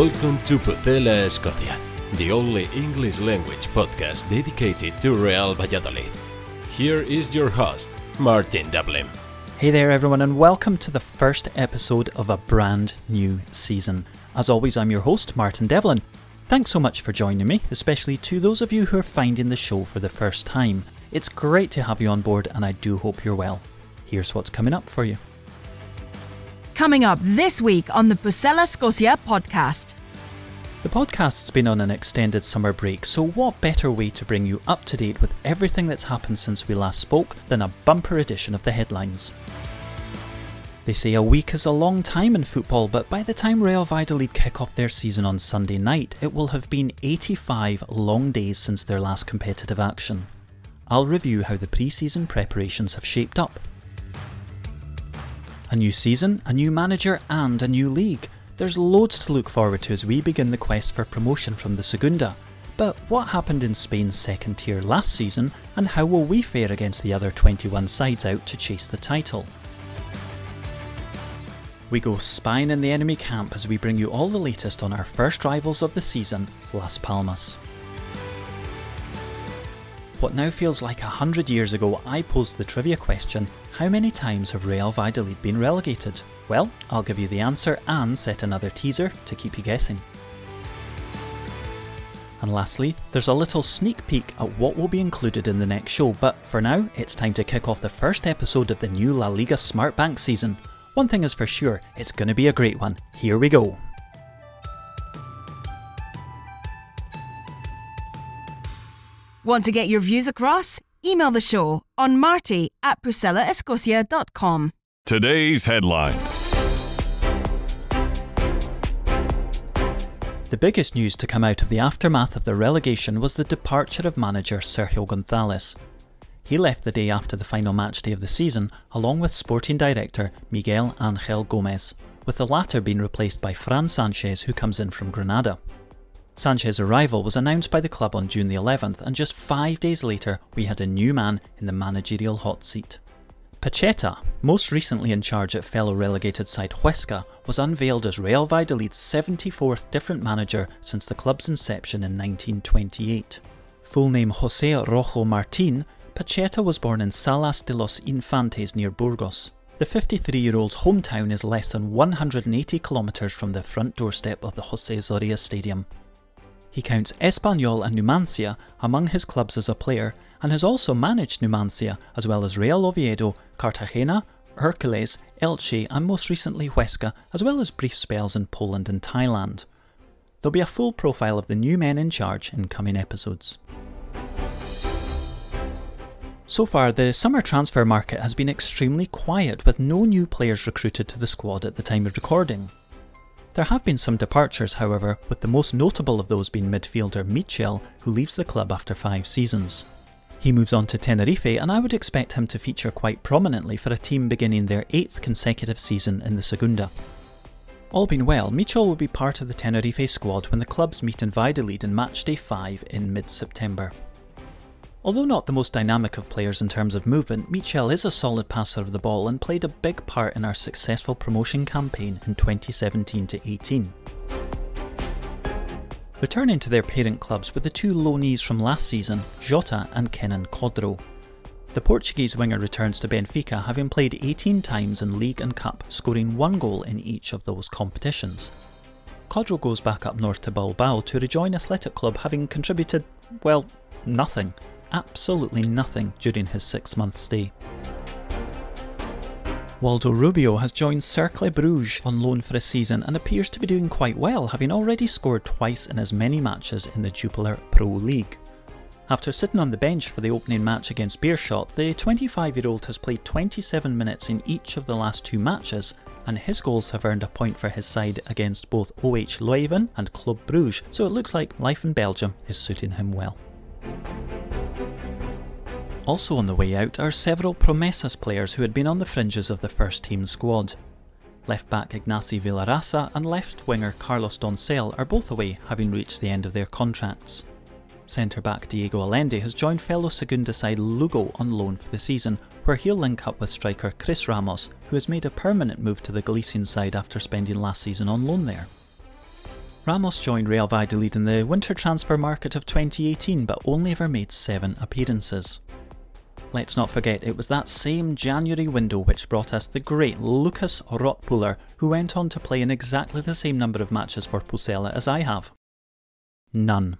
Welcome to Pucela Escocia, the only English language podcast dedicated to Real Valladolid. Here is your host, Martin Devlin. Hey there, everyone, and welcome to the first episode of a brand new season. As always, I'm your host, Martin Devlin. Thanks so much for joining me, especially to those of you who are finding the show for the first time. It's great to have you on board, and I do hope you're well. Here's what's coming up for you. Coming up this week on the Pucela Escocia podcast. The podcast's been on an extended summer break, so what better way to bring you up to date with everything that's happened since we last spoke than a bumper edition of the headlines? They say a week is a long time in football, but by the time Real Valladolid kick off their season on Sunday night, it will have been 85 long days since their last competitive action. I'll review how the pre season preparations have shaped up. A new season, a new manager, and a new league. There's loads to look forward to as we begin the quest for promotion from the Segunda. But what happened in Spain's second tier last season, and how will we fare against the other 21 sides out to chase the title? We go spying in the enemy camp as we bring you all the latest on our first rivals of the season, Las Palmas. What now feels like a hundred years ago, I posed the trivia question How many times have Real Valladolid been relegated? Well, I'll give you the answer and set another teaser to keep you guessing. And lastly, there's a little sneak peek at what will be included in the next show, but for now, it's time to kick off the first episode of the new La Liga Smart Bank season. One thing is for sure, it's going to be a great one. Here we go. Want to get your views across? Email the show on marty at pucelaescocia.com. Today's headlines. The biggest news to come out of the aftermath of the relegation was the departure of manager Sergio Gonzalez. He left the day after the final match day of the season, along with sporting director Miguel Angel Gomez, with the latter being replaced by Fran Sanchez, who comes in from Granada. Sanchez's arrival was announced by the club on June the 11th, and just five days later, we had a new man in the managerial hot seat. Pacheta, most recently in charge at fellow relegated side Huesca, was unveiled as Real Valladolid's 74th different manager since the club's inception in 1928. Full name Jose Rojo Martin, Pacheta was born in Salas de los Infantes near Burgos. The 53 year old's hometown is less than 180 kilometres from the front doorstep of the Jose Zorrilla Stadium. He counts Espanyol and Numancia among his clubs as a player and has also managed Numancia as well as Real Oviedo, Cartagena, Hercules, Elche, and most recently Huesca, as well as brief spells in Poland and Thailand. There'll be a full profile of the new men in charge in coming episodes. So far, the summer transfer market has been extremely quiet with no new players recruited to the squad at the time of recording. There have been some departures, however, with the most notable of those being midfielder Michel, who leaves the club after five seasons. He moves on to Tenerife, and I would expect him to feature quite prominently for a team beginning their eighth consecutive season in the Segunda. All being well, Michel will be part of the Tenerife squad when the clubs meet in Valladolid in matchday 5 in mid September. Although not the most dynamic of players in terms of movement, Michel is a solid passer of the ball and played a big part in our successful promotion campaign in 2017 18. Returning to their parent clubs with the two loanees from last season, Jota and Kenan Kodro. The Portuguese winger returns to Benfica having played 18 times in League and Cup, scoring one goal in each of those competitions. Kodro goes back up north to Bilbao to rejoin Athletic Club having contributed, well, nothing absolutely nothing during his six month stay. Waldo Rubio has joined Cercle Bruges on loan for a season and appears to be doing quite well, having already scored twice in as many matches in the Jupiler Pro League. After sitting on the bench for the opening match against Beerschot, the 25 year old has played 27 minutes in each of the last two matches, and his goals have earned a point for his side against both OH Leuven and Club Bruges, so it looks like life in Belgium is suiting him well. Also on the way out are several Promesas players who had been on the fringes of the first team squad. Left back Ignacy Villarasa and left winger Carlos Doncel are both away, having reached the end of their contracts. Centre back Diego Allende has joined fellow Segunda side Lugo on loan for the season, where he'll link up with striker Chris Ramos, who has made a permanent move to the Galician side after spending last season on loan there. Ramos joined Real Valladolid in the winter transfer market of 2018 but only ever made seven appearances. Let's not forget, it was that same January window which brought us the great Lucas Rotpuller, who went on to play in exactly the same number of matches for Pucela as I have. None.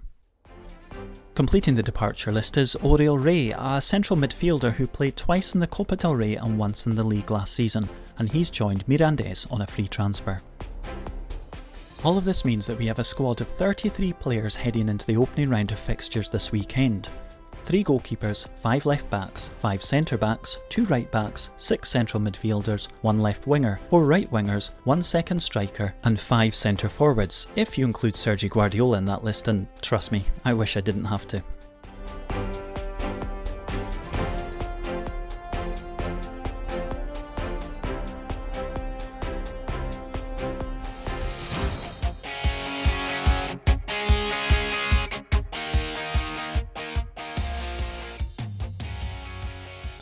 Completing the departure list is Oriol Rey, a central midfielder who played twice in the Copa del Rey and once in the league last season, and he's joined Mirandés on a free transfer. All of this means that we have a squad of 33 players heading into the opening round of fixtures this weekend. Three goalkeepers, five left backs, five centre backs, two right backs, six central midfielders, one left winger, four right wingers, one second striker, and five centre forwards, if you include Sergi Guardiola in that list, and trust me, I wish I didn't have to.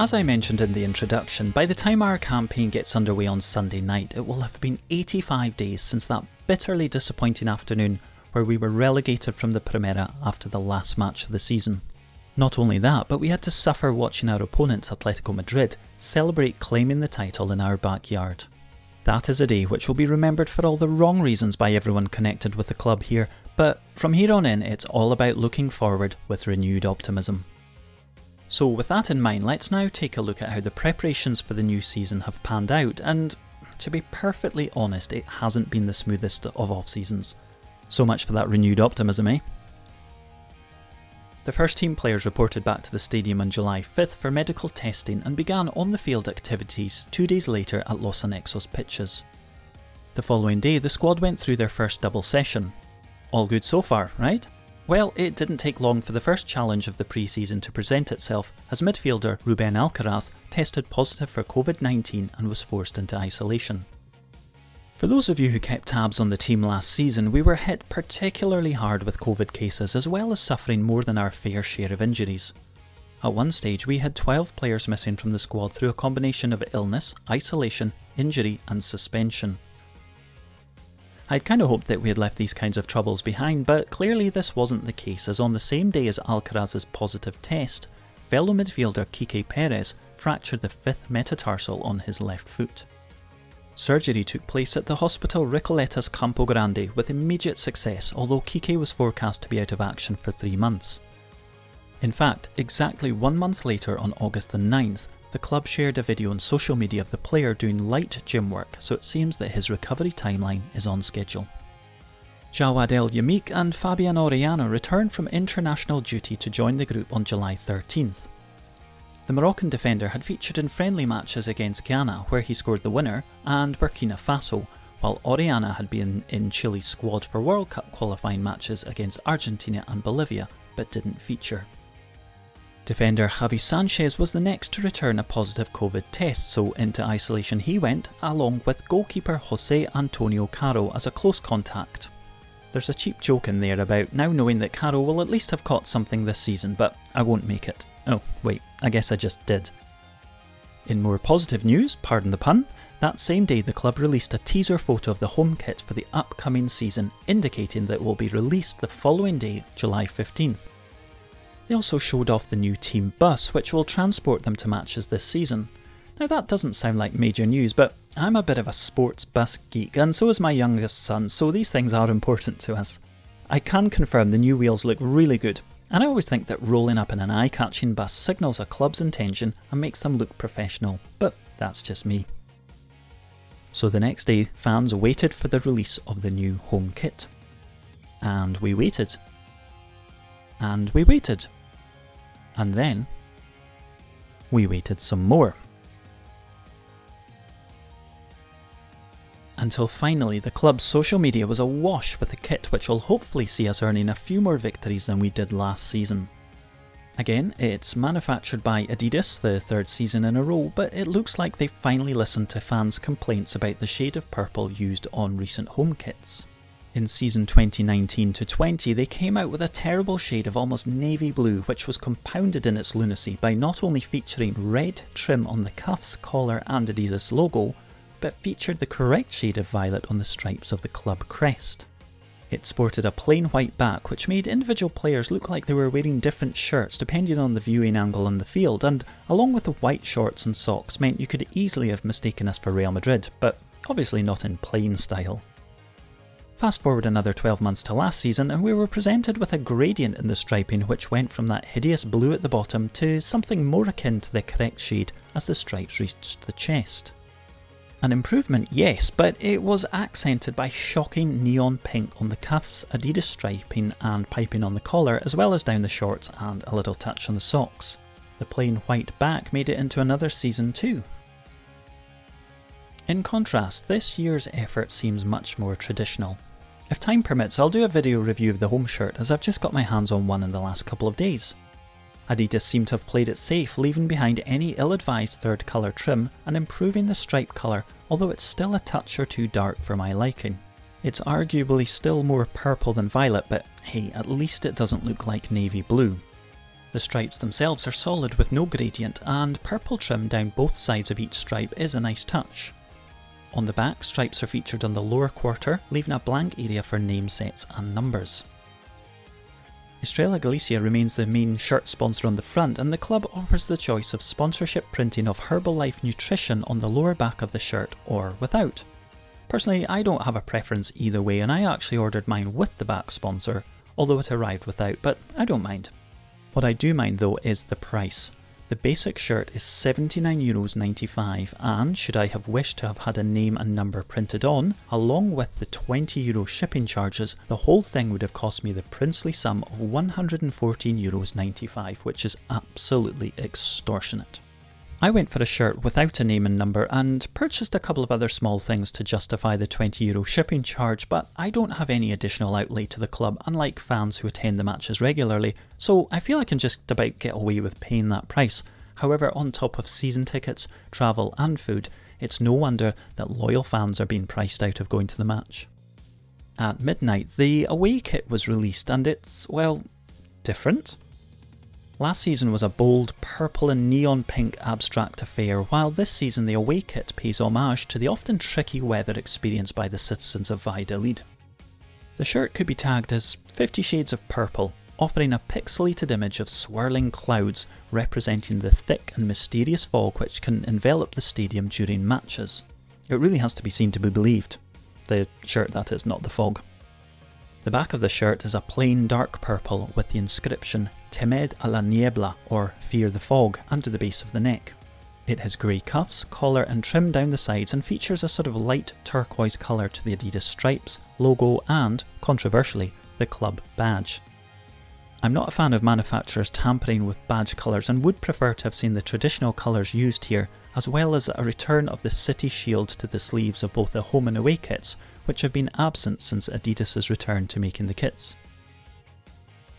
As I mentioned in the introduction, by the time our campaign gets underway on Sunday night, it will have been 85 days since that bitterly disappointing afternoon where we were relegated from the Primera after the last match of the season. Not only that, but we had to suffer watching our opponents, Atletico Madrid, celebrate claiming the title in our backyard. That is a day which will be remembered for all the wrong reasons by everyone connected with the club here, but from here on in, it's all about looking forward with renewed optimism. So, with that in mind, let's now take a look at how the preparations for the new season have panned out, and to be perfectly honest, it hasn't been the smoothest of off seasons. So much for that renewed optimism, eh? The first team players reported back to the stadium on July 5th for medical testing and began on the field activities two days later at Los Anexos pitches. The following day, the squad went through their first double session. All good so far, right? Well, it didn't take long for the first challenge of the pre season to present itself as midfielder Ruben Alcaraz tested positive for COVID 19 and was forced into isolation. For those of you who kept tabs on the team last season, we were hit particularly hard with COVID cases as well as suffering more than our fair share of injuries. At one stage, we had 12 players missing from the squad through a combination of illness, isolation, injury, and suspension. I'd kind of hoped that we had left these kinds of troubles behind, but clearly this wasn't the case, as on the same day as Alcaraz's positive test, fellow midfielder Kike Perez fractured the fifth metatarsal on his left foot. Surgery took place at the Hospital Recoletas Campo Grande with immediate success, although Kike was forecast to be out of action for three months. In fact, exactly one month later, on August the 9th, the club shared a video on social media of the player doing light gym work, so it seems that his recovery timeline is on schedule. Jawad El Yamik and Fabian Orellana returned from international duty to join the group on July 13th. The Moroccan defender had featured in friendly matches against Ghana, where he scored the winner, and Burkina Faso, while Orellana had been in Chile's squad for World Cup qualifying matches against Argentina and Bolivia, but didn't feature. Defender Javi Sanchez was the next to return a positive COVID test, so into isolation he went, along with goalkeeper Jose Antonio Caro as a close contact. There's a cheap joke in there about now knowing that Caro will at least have caught something this season, but I won't make it. Oh, wait, I guess I just did. In more positive news, pardon the pun, that same day the club released a teaser photo of the home kit for the upcoming season, indicating that it will be released the following day, July 15th. They also showed off the new team bus, which will transport them to matches this season. Now, that doesn't sound like major news, but I'm a bit of a sports bus geek, and so is my youngest son, so these things are important to us. I can confirm the new wheels look really good, and I always think that rolling up in an eye catching bus signals a club's intention and makes them look professional, but that's just me. So the next day, fans waited for the release of the new home kit. And we waited. And we waited. And then we waited some more. Until finally, the club's social media was awash with a kit which will hopefully see us earning a few more victories than we did last season. Again, it's manufactured by Adidas, the third season in a row, but it looks like they've finally listened to fans' complaints about the shade of purple used on recent home kits. In season 2019 to 20, they came out with a terrible shade of almost navy blue, which was compounded in its lunacy by not only featuring red trim on the cuffs, collar, and Adidas logo, but featured the correct shade of violet on the stripes of the club crest. It sported a plain white back, which made individual players look like they were wearing different shirts depending on the viewing angle on the field, and along with the white shorts and socks, meant you could easily have mistaken us for Real Madrid, but obviously not in plain style. Fast forward another 12 months to last season, and we were presented with a gradient in the striping which went from that hideous blue at the bottom to something more akin to the correct shade as the stripes reached the chest. An improvement, yes, but it was accented by shocking neon pink on the cuffs, Adidas striping and piping on the collar, as well as down the shorts and a little touch on the socks. The plain white back made it into another season too. In contrast, this year's effort seems much more traditional. If time permits, I'll do a video review of the home shirt as I've just got my hands on one in the last couple of days. Adidas seem to have played it safe, leaving behind any ill advised third colour trim and improving the stripe colour, although it's still a touch or two dark for my liking. It's arguably still more purple than violet, but hey, at least it doesn't look like navy blue. The stripes themselves are solid with no gradient, and purple trim down both sides of each stripe is a nice touch. On the back, stripes are featured on the lower quarter, leaving a blank area for name sets and numbers. Estrella Galicia remains the main shirt sponsor on the front, and the club offers the choice of sponsorship printing of Herbalife Nutrition on the lower back of the shirt or without. Personally, I don't have a preference either way, and I actually ordered mine with the back sponsor, although it arrived without, but I don't mind. What I do mind though is the price. The basic shirt is €79.95 and should I have wished to have had a name and number printed on, along with the €20 Euro shipping charges, the whole thing would have cost me the princely sum of €114.95, which is absolutely extortionate. I went for a shirt without a name and number and purchased a couple of other small things to justify the 20 euro shipping charge, but I don't have any additional outlay to the club, unlike fans who attend the matches regularly, so I feel I can just about get away with paying that price. However, on top of season tickets, travel, and food, it's no wonder that loyal fans are being priced out of going to the match. At midnight, the away kit was released, and it's, well, different. Last season was a bold purple and neon pink abstract affair, while this season the away kit pays homage to the often tricky weather experienced by the citizens of Valladolid. The shirt could be tagged as Fifty Shades of Purple, offering a pixelated image of swirling clouds representing the thick and mysterious fog which can envelop the stadium during matches. It really has to be seen to be believed. The shirt, that is, not the fog. The back of the shirt is a plain dark purple with the inscription Temed a la Niebla or Fear the Fog under the base of the neck. It has grey cuffs, collar, and trim down the sides and features a sort of light turquoise colour to the Adidas stripes, logo, and, controversially, the club badge. I'm not a fan of manufacturers tampering with badge colours and would prefer to have seen the traditional colours used here, as well as a return of the city shield to the sleeves of both the home and away kits, which have been absent since Adidas's return to making the kits.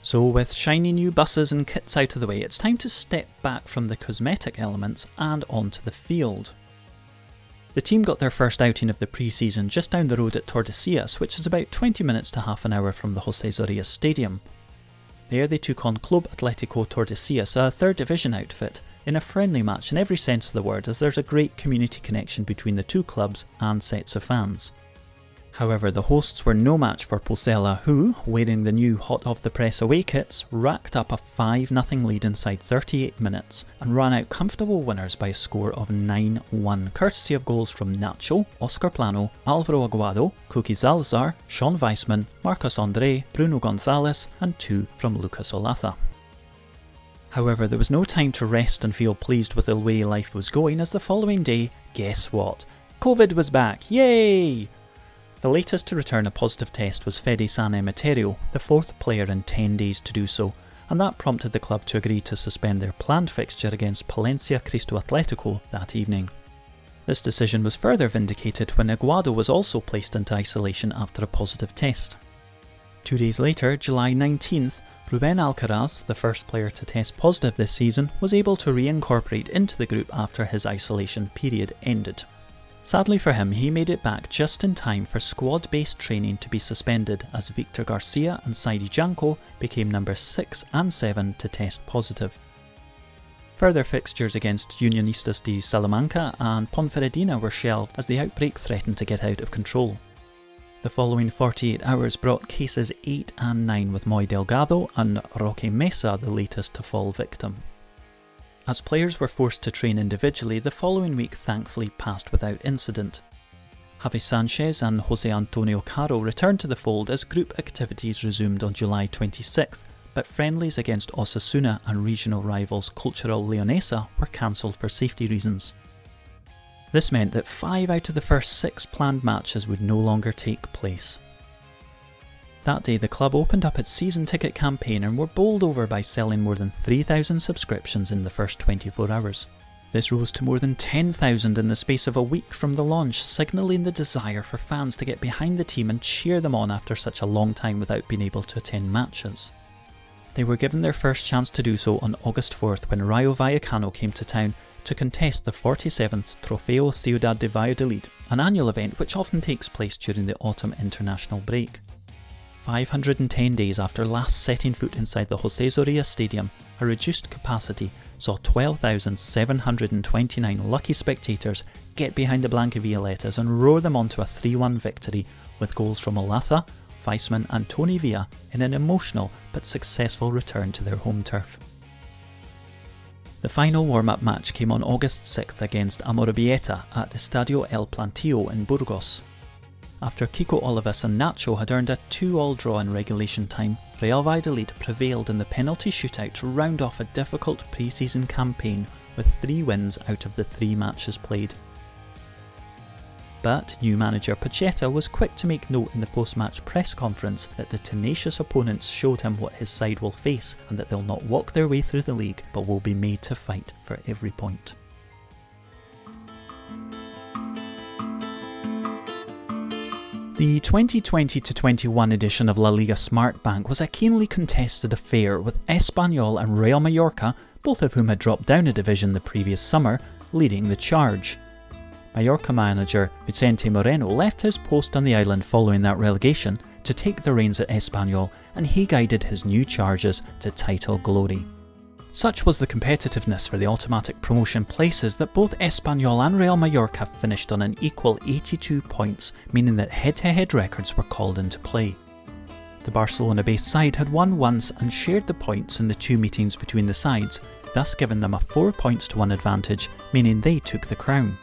So, with shiny new buses and kits out of the way, it's time to step back from the cosmetic elements and onto the field. The team got their first outing of the pre season just down the road at Tordesillas, which is about 20 minutes to half an hour from the Jose Zorrilla Stadium. There they took on Club Atletico Tordesillas, a third division outfit, in a friendly match in every sense of the word, as there's a great community connection between the two clubs and sets of fans. However, the hosts were no match for Pucela, who, wearing the new hot off the press away kits, racked up a 5 0 lead inside 38 minutes and ran out comfortable winners by a score of 9 1, courtesy of goals from Nacho, Oscar Plano, Alvaro Aguado, Kuki Zalazar, Shon Weissman, Marcos Andre, Bruno Gonzalez, and two from Lucas Olaza. However, there was no time to rest and feel pleased with the way life was going, as the following day, guess what? COVID was back, yay! The latest to return a positive test was Fede San Emeterio, the fourth player in 10 days to do so, and that prompted the club to agree to suspend their planned fixture against Palencia Cristo Atletico that evening. This decision was further vindicated when Aguado was also placed into isolation after a positive test. Two days later, July 19th, Ruben Alcaraz, the first player to test positive this season, was able to reincorporate into the group after his isolation period ended. Sadly for him, he made it back just in time for squad based training to be suspended as Victor Garcia and Saidi Janko became number 6 and 7 to test positive. Further fixtures against Unionistas de Salamanca and Ponferradina were shelved as the outbreak threatened to get out of control. The following 48 hours brought cases 8 and 9 with Moy Delgado and Roque Mesa the latest to fall victim. As players were forced to train individually, the following week thankfully passed without incident. Javi Sanchez and Jose Antonio Caro returned to the fold as group activities resumed on July 26th, but friendlies against Osasuna and regional rivals Cultural Leonesa were cancelled for safety reasons. This meant that five out of the first six planned matches would no longer take place. That day, the club opened up its season ticket campaign and were bowled over by selling more than 3,000 subscriptions in the first 24 hours. This rose to more than 10,000 in the space of a week from the launch, signalling the desire for fans to get behind the team and cheer them on after such a long time without being able to attend matches. They were given their first chance to do so on August 4th when Rayo Vallecano came to town to contest the 47th Trofeo Ciudad de Valladolid, an annual event which often takes place during the autumn international break. 510 days after last setting foot inside the Jose Zorrilla Stadium, a reduced capacity saw 12,729 lucky spectators get behind the Blancavioletas and roar them onto a 3 1 victory with goals from Olaza, Weissman, and Tony Villa in an emotional but successful return to their home turf. The final warm up match came on August 6th against Amorebieta at Estadio El Plantío in Burgos. After Kiko Olivas and Nacho had earned a 2 all draw in regulation time, Real Valladolid prevailed in the penalty shootout to round off a difficult pre season campaign with three wins out of the three matches played. But new manager Pacheta was quick to make note in the post match press conference that the tenacious opponents showed him what his side will face and that they'll not walk their way through the league but will be made to fight for every point. The 2020 21 edition of La Liga Smart Bank was a keenly contested affair with Espanyol and Real Mallorca, both of whom had dropped down a division the previous summer, leading the charge. Mallorca manager Vicente Moreno left his post on the island following that relegation to take the reins at Espanyol, and he guided his new charges to title glory. Such was the competitiveness for the automatic promotion places that both Espanyol and Real Mallorca finished on an equal 82 points, meaning that head to head records were called into play. The Barcelona based side had won once and shared the points in the two meetings between the sides, thus giving them a 4 points to 1 advantage, meaning they took the crown.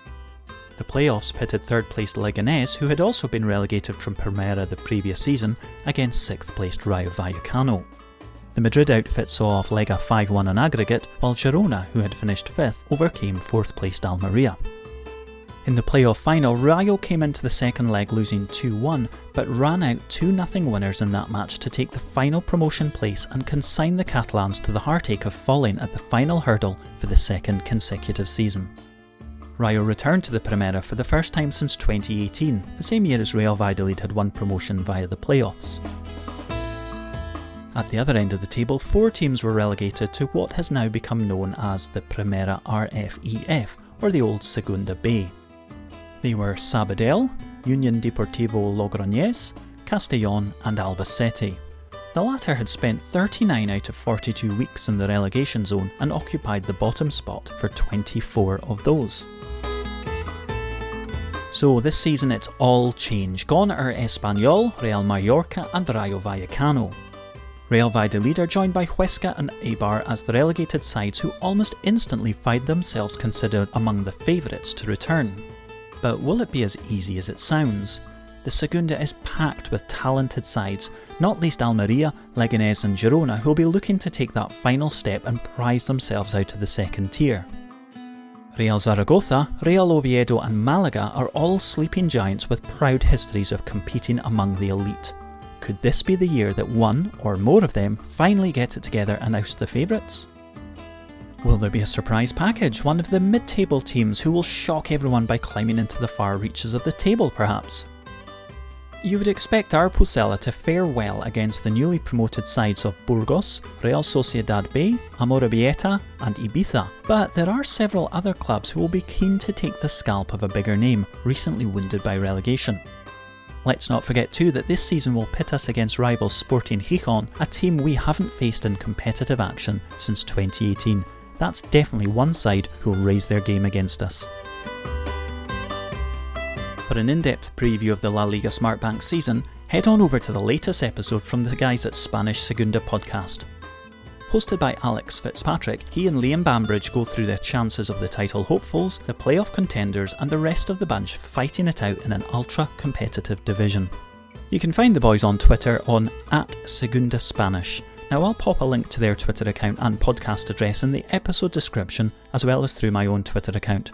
The playoffs pitted third placed Leganés, who had also been relegated from Primera the previous season, against sixth placed Rayo Vallecano. The Madrid outfit saw off Lega 5 1 on aggregate, while Girona, who had finished fifth, overcame fourth placed Almeria. In the playoff final, Rayo came into the second leg losing 2 1, but ran out 2 0 winners in that match to take the final promotion place and consign the Catalans to the heartache of falling at the final hurdle for the second consecutive season. Rayo returned to the Primera for the first time since 2018, the same year as Real Valladolid had won promotion via the playoffs. At the other end of the table, four teams were relegated to what has now become known as the Primera RFEF, or the old Segunda B. They were Sabadell, Union Deportivo Logroñés, Castellón, and Albacete. The latter had spent 39 out of 42 weeks in the relegation zone and occupied the bottom spot for 24 of those. So this season it's all change. Gone are Espanyol, Real Mallorca, and Rayo Vallecano. Real Valladolid are joined by Huesca and Eibar as the relegated sides who almost instantly find themselves considered among the favourites to return. But will it be as easy as it sounds? The Segunda is packed with talented sides, not least Almeria, Leganés and Girona who will be looking to take that final step and prize themselves out of the second tier. Real Zaragoza, Real Oviedo and Malaga are all sleeping giants with proud histories of competing among the elite. Could this be the year that one or more of them finally get it together and oust the favourites? Will there be a surprise package, one of the mid table teams who will shock everyone by climbing into the far reaches of the table, perhaps? You would expect our Pucela to fare well against the newly promoted sides of Burgos, Real Sociedad B, Amorebieta, and Ibiza, but there are several other clubs who will be keen to take the scalp of a bigger name, recently wounded by relegation. Let's not forget too that this season will pit us against rivals Sporting Gijón, a team we haven't faced in competitive action since 2018. That's definitely one side who will raise their game against us. For an in depth preview of the La Liga Smartbank season, head on over to the latest episode from the guys at Spanish Segunda podcast. Hosted by Alex Fitzpatrick, he and Liam Bambridge go through the chances of the title hopefuls, the playoff contenders, and the rest of the bunch fighting it out in an ultra competitive division. You can find the boys on Twitter on at Segunda Spanish. Now, I'll pop a link to their Twitter account and podcast address in the episode description, as well as through my own Twitter account.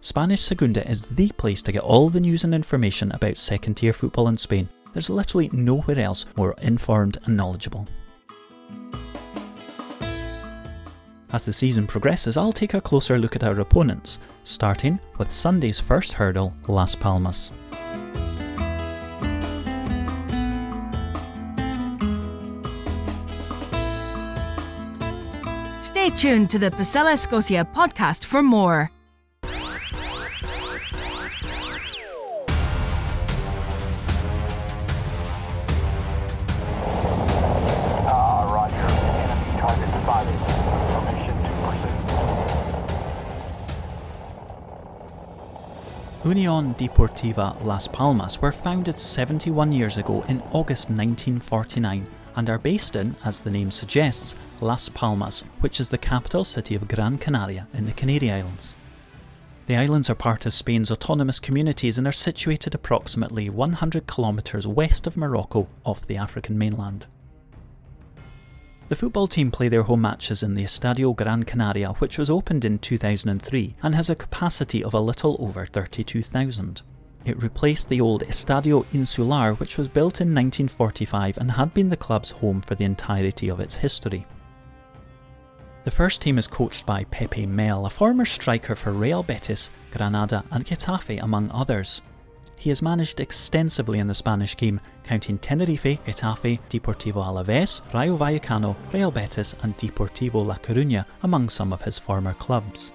Spanish Segunda is the place to get all the news and information about second tier football in Spain. There's literally nowhere else more informed and knowledgeable. As the season progresses, I'll take a closer look at our opponents, starting with Sunday's first hurdle, Las Palmas. Stay tuned to the Pucela Escocia podcast for more. Union Deportiva Las Palmas were founded 71 years ago in August 1949 and are based in, as the name suggests, Las Palmas, which is the capital city of Gran Canaria in the Canary Islands. The islands are part of Spain's autonomous communities and are situated approximately 100 kilometres west of Morocco off the African mainland. The football team play their home matches in the Estadio Gran Canaria, which was opened in 2003 and has a capacity of a little over 32,000. It replaced the old Estadio Insular, which was built in 1945 and had been the club's home for the entirety of its history. The first team is coached by Pepe Mel, a former striker for Real Betis, Granada, and Getafe, among others. He has managed extensively in the Spanish game, counting Tenerife, Getafe, Deportivo Alaves, Rayo Vallecano, Real Betis, and Deportivo La Coruña among some of his former clubs.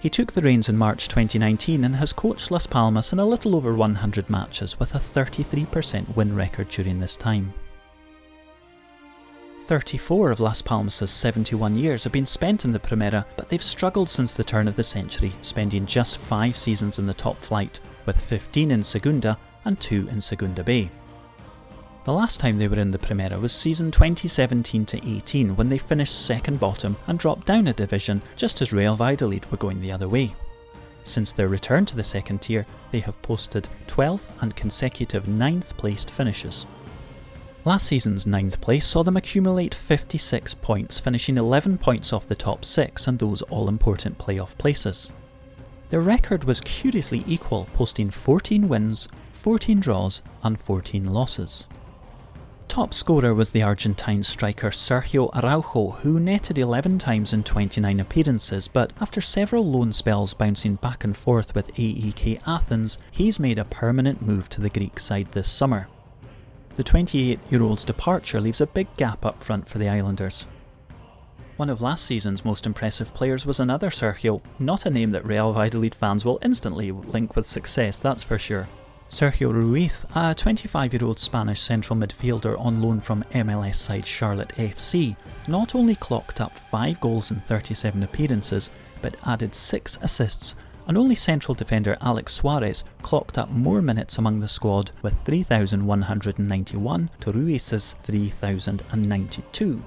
He took the reins in March 2019 and has coached Las Palmas in a little over 100 matches with a 33% win record during this time. 34 of Las Palmas' 71 years have been spent in the Primera, but they've struggled since the turn of the century, spending just 5 seasons in the top flight, with 15 in Segunda and 2 in Segunda B. The last time they were in the Primera was season 2017 18 when they finished second bottom and dropped down a division just as Real Valladolid were going the other way. Since their return to the second tier, they have posted 12th and consecutive 9th placed finishes. Last season's 9th place saw them accumulate 56 points, finishing 11 points off the top 6 and those all important playoff places. Their record was curiously equal, posting 14 wins, 14 draws, and 14 losses. Top scorer was the Argentine striker Sergio Araujo, who netted 11 times in 29 appearances, but after several loan spells bouncing back and forth with AEK Athens, he's made a permanent move to the Greek side this summer. The 28 year old's departure leaves a big gap up front for the Islanders. One of last season's most impressive players was another Sergio, not a name that Real Valladolid fans will instantly link with success, that's for sure. Sergio Ruiz, a 25 year old Spanish central midfielder on loan from MLS side Charlotte FC, not only clocked up 5 goals in 37 appearances, but added 6 assists, and only central defender Alex Suarez clocked up more minutes among the squad with 3,191 to Ruiz's 3,092.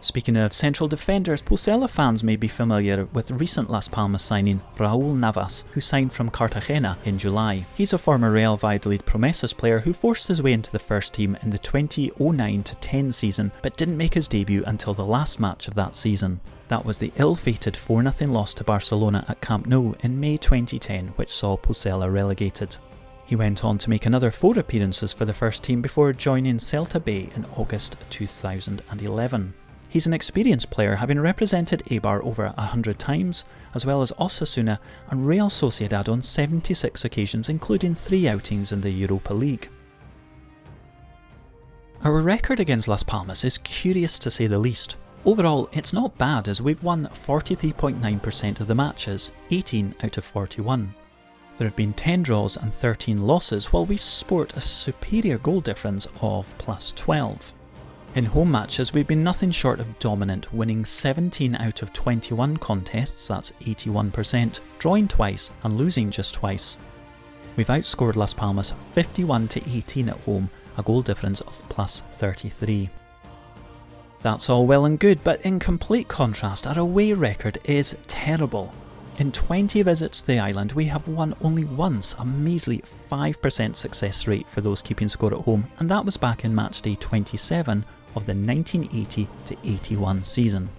Speaking of central defenders, Pucela fans may be familiar with recent Las Palmas signing Raul Navas, who signed from Cartagena in July. He's a former Real Valladolid Promesas player who forced his way into the first team in the 2009-10 season, but didn't make his debut until the last match of that season. That was the ill-fated 4-0 loss to Barcelona at Camp Nou in May 2010, which saw Pucela relegated. He went on to make another four appearances for the first team before joining Celta Bay in August 2011. He's an experienced player, having represented Eibar over 100 times, as well as Osasuna and Real Sociedad on 76 occasions, including three outings in the Europa League. Our record against Las Palmas is curious to say the least. Overall, it's not bad as we've won 43.9% of the matches, 18 out of 41. There have been 10 draws and 13 losses, while we sport a superior goal difference of plus 12. In home matches, we've been nothing short of dominant, winning 17 out of 21 contests, that's 81%, drawing twice and losing just twice. We've outscored Las Palmas 51 to 18 at home, a goal difference of plus 33. That's all well and good, but in complete contrast, our away record is terrible. In 20 visits to the island, we have won only once, a measly 5% success rate for those keeping score at home, and that was back in matchday 27 of the 1980 81 season.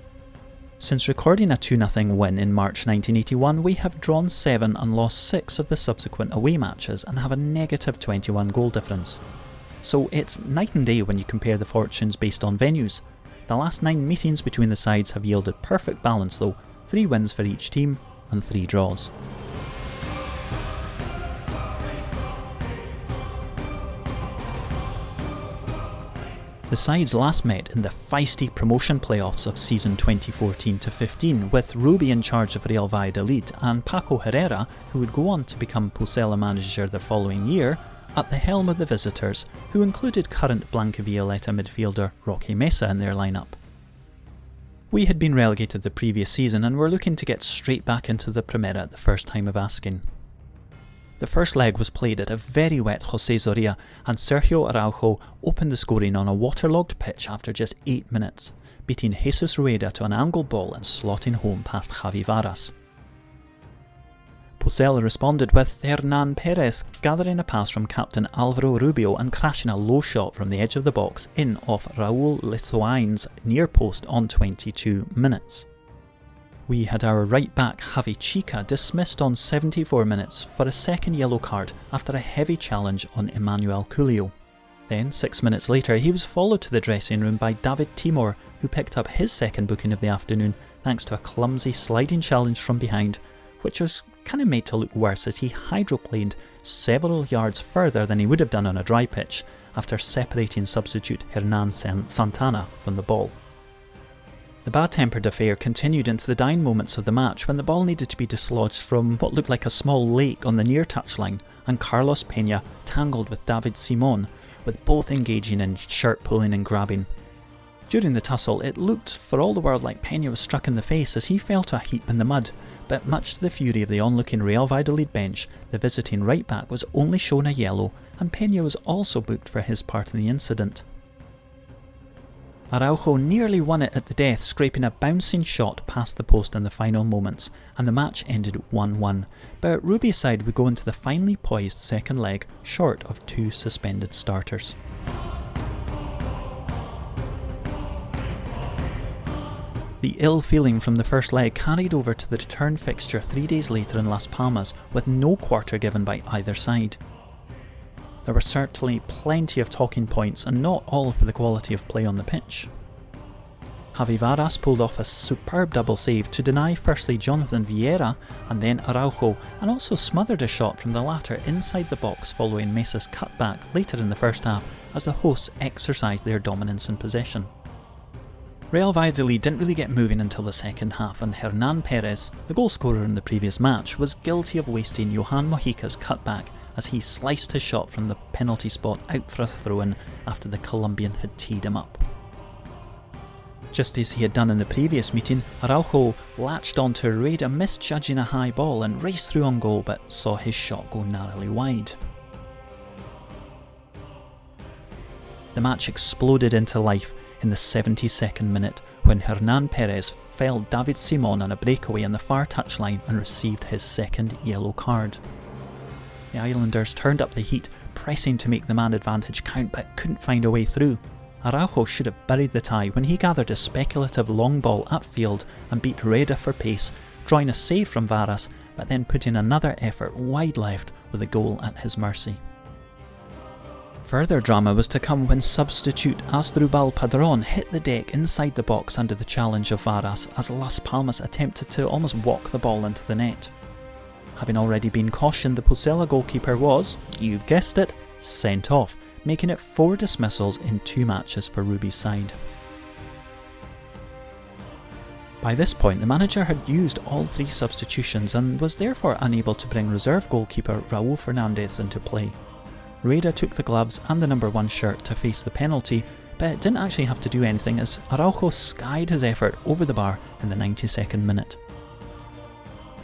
Since recording a 2 0 win in March 1981, we have drawn 7 and lost 6 of the subsequent away matches and have a negative 21 goal difference. So it's night and day when you compare the fortunes based on venues. The last 9 meetings between the sides have yielded perfect balance though, 3 wins for each team and 3 draws. The sides last met in the feisty promotion playoffs of season 2014 15, with Rubi in charge of Real Valladolid and Paco Herrera, who would go on to become Pucela manager the following year, at the helm of the visitors, who included current Blanca Violeta midfielder Roque Mesa in their lineup. We had been relegated the previous season and were looking to get straight back into the Primera at the first time of asking. The first leg was played at a very wet Jose Zorrilla, and Sergio Araujo opened the scoring on a waterlogged pitch after just 8 minutes, beating Jesus Rueda to an angle ball and slotting home past Javi Varas. Pucela responded with Hernan Perez gathering a pass from captain Alvaro Rubio and crashing a low shot from the edge of the box in off Raul Lizoain's near post on 22 minutes. We had our right back Javi Chica dismissed on 74 minutes for a second yellow card after a heavy challenge on Emmanuel Culio. Then, six minutes later, he was followed to the dressing room by David Timor, who picked up his second booking of the afternoon thanks to a clumsy sliding challenge from behind, which was kind of made to look worse as he hydroplaned several yards further than he would have done on a dry pitch after separating substitute Hernan Santana from the ball. The bad tempered affair continued into the dying moments of the match when the ball needed to be dislodged from what looked like a small lake on the near touchline, and Carlos Pena tangled with David Simon, with both engaging in shirt pulling and grabbing. During the tussle, it looked for all the world like Pena was struck in the face as he fell to a heap in the mud, but much to the fury of the onlooking Real Valladolid bench, the visiting right back was only shown a yellow, and Pena was also booked for his part in the incident. Araujo nearly won it at the death, scraping a bouncing shot past the post in the final moments, and the match ended 1 1. But Rubi's side would go into the finely poised second leg short of two suspended starters. The ill feeling from the first leg carried over to the return fixture three days later in Las Palmas, with no quarter given by either side. There were certainly plenty of talking points, and not all for the quality of play on the pitch. Javi Varas pulled off a superb double save to deny firstly Jonathan Vieira and then Araujo, and also smothered a shot from the latter inside the box following Mesa's cutback later in the first half as the hosts exercised their dominance in possession. Real Valladolid didn't really get moving until the second half, and Hernan Perez, the goalscorer in the previous match, was guilty of wasting Johan Mojica's cutback as he sliced his shot from the penalty spot out for a throw in after the Colombian had teed him up. Just as he had done in the previous meeting, Araujo latched onto Rueda misjudging a high ball and raced through on goal but saw his shot go narrowly wide. The match exploded into life in the 72nd minute when Hernan Perez felled David Simon on a breakaway on the far touchline and received his second yellow card. The Islanders turned up the heat, pressing to make the man advantage count but couldn't find a way through. Araujo should have buried the tie when he gathered a speculative long ball upfield and beat Rueda for pace, drawing a save from Varas, but then putting another effort wide left with a goal at his mercy. Further drama was to come when substitute Asdrubal Padron hit the deck inside the box under the challenge of Varas as Las Palmas attempted to almost walk the ball into the net. Having already been cautioned, the Pucela goalkeeper was, you've guessed it, sent off, making it four dismissals in two matches for Rubi's side. By this point, the manager had used all three substitutions and was therefore unable to bring reserve goalkeeper Raul Fernandez into play. Rueda took the gloves and the number one shirt to face the penalty, but didn't actually have to do anything as Araujo skied his effort over the bar in the 92nd minute.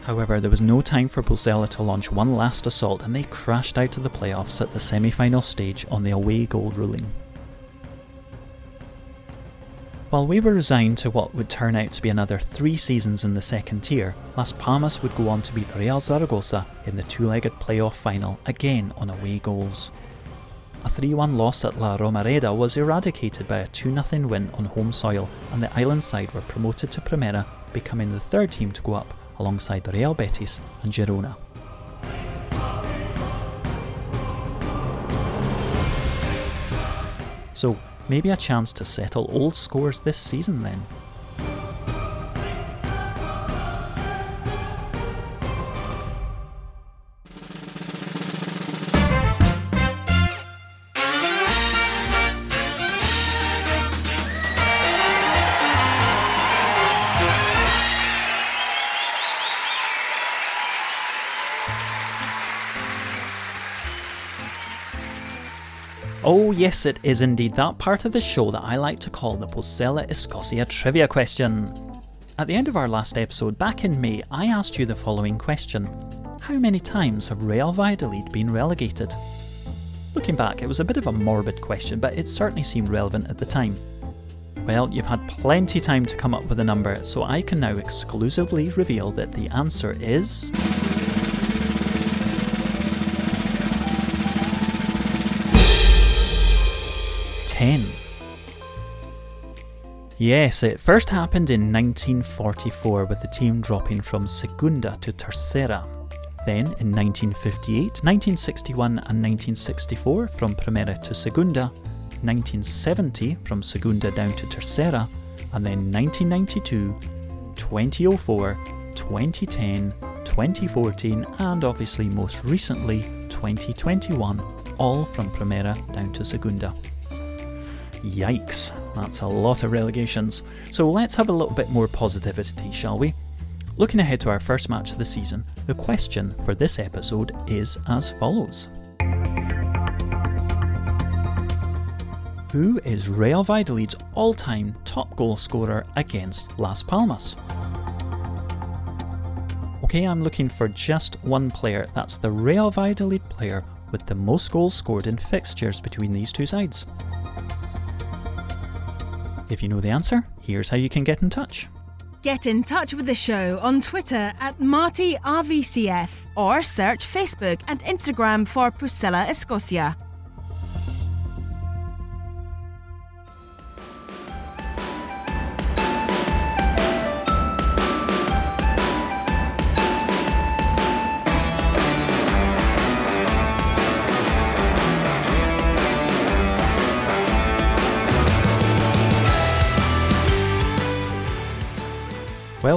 However, there was no time for Pucela to launch one last assault and they crashed out of the playoffs at the semi final stage on the away goal ruling. While we were resigned to what would turn out to be another three seasons in the second tier, Las Palmas would go on to beat Real Zaragoza in the two legged playoff final, again on away goals. A 3 1 loss at La Romareda was eradicated by a 2 0 win on home soil, and the island side were promoted to Primera, becoming the third team to go up alongside Real Betis and Girona. So, maybe a chance to settle old scores this season then. Oh, yes, it is indeed that part of the show that I like to call the Pucela Escocia trivia question. At the end of our last episode back in May, I asked you the following question How many times have Real Valladolid been relegated? Looking back, it was a bit of a morbid question, but it certainly seemed relevant at the time. Well, you've had plenty time to come up with a number, so I can now exclusively reveal that the answer is. Yes, it first happened in 1944 with the team dropping from Segunda to Tercera. Then in 1958, 1961, and 1964 from Primera to Segunda, 1970 from Segunda down to Tercera, and then 1992, 2004, 2010, 2014, and obviously most recently 2021, all from Primera down to Segunda. Yikes, that's a lot of relegations. So let's have a little bit more positivity, shall we? Looking ahead to our first match of the season, the question for this episode is as follows Who is Real Valladolid's all time top goal scorer against Las Palmas? Okay, I'm looking for just one player. That's the Real Valladolid player with the most goals scored in fixtures between these two sides. If you know the answer, here's how you can get in touch. Get in touch with the show on Twitter at MartyRVCF or search Facebook and Instagram for Pucela Escocia.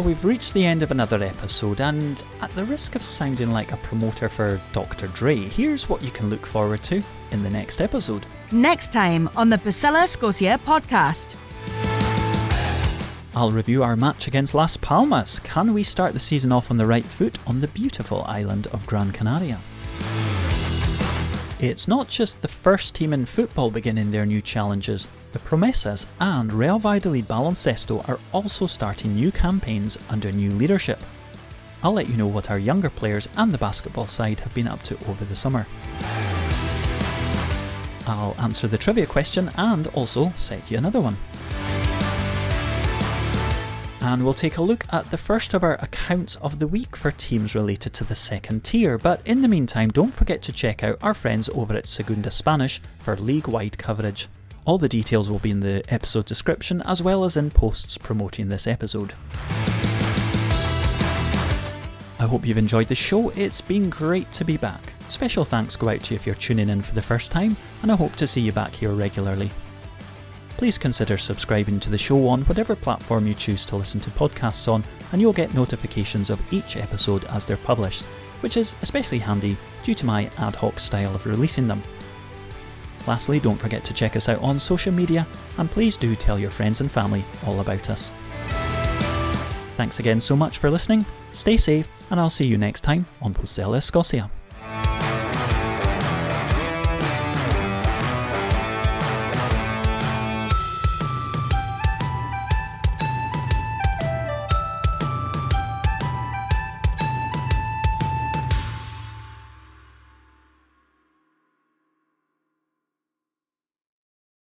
We've reached the end of another episode, and at the risk of sounding like a promoter for Dr. Dre, here's what you can look forward to in the next episode. Next time on the Pucela Escocia podcast. I'll review our match against Las Palmas. Can we start the season off on the right foot on the beautiful island of Gran Canaria? It's not just the first team in football beginning their new challenges. The Promesas and Real Valladolid Baloncesto are also starting new campaigns under new leadership. I'll let you know what our younger players and the basketball side have been up to over the summer. I'll answer the trivia question and also set you another one and we'll take a look at the first of our accounts of the week for teams related to the second tier. But in the meantime, don't forget to check out our friends over at Segunda Spanish for league wide coverage. All the details will be in the episode description as well as in posts promoting this episode. I hope you've enjoyed the show, it's been great to be back. Special thanks go out to you if you're tuning in for the first time, and I hope to see you back here regularly please consider subscribing to the show on whatever platform you choose to listen to podcasts on, and you'll get notifications of each episode as they're published, which is especially handy due to my ad hoc style of releasing them. Lastly, don't forget to check us out on social media, and please do tell your friends and family all about us. Thanks again so much for listening, stay safe, and I'll see you next time on Pucela Escocia.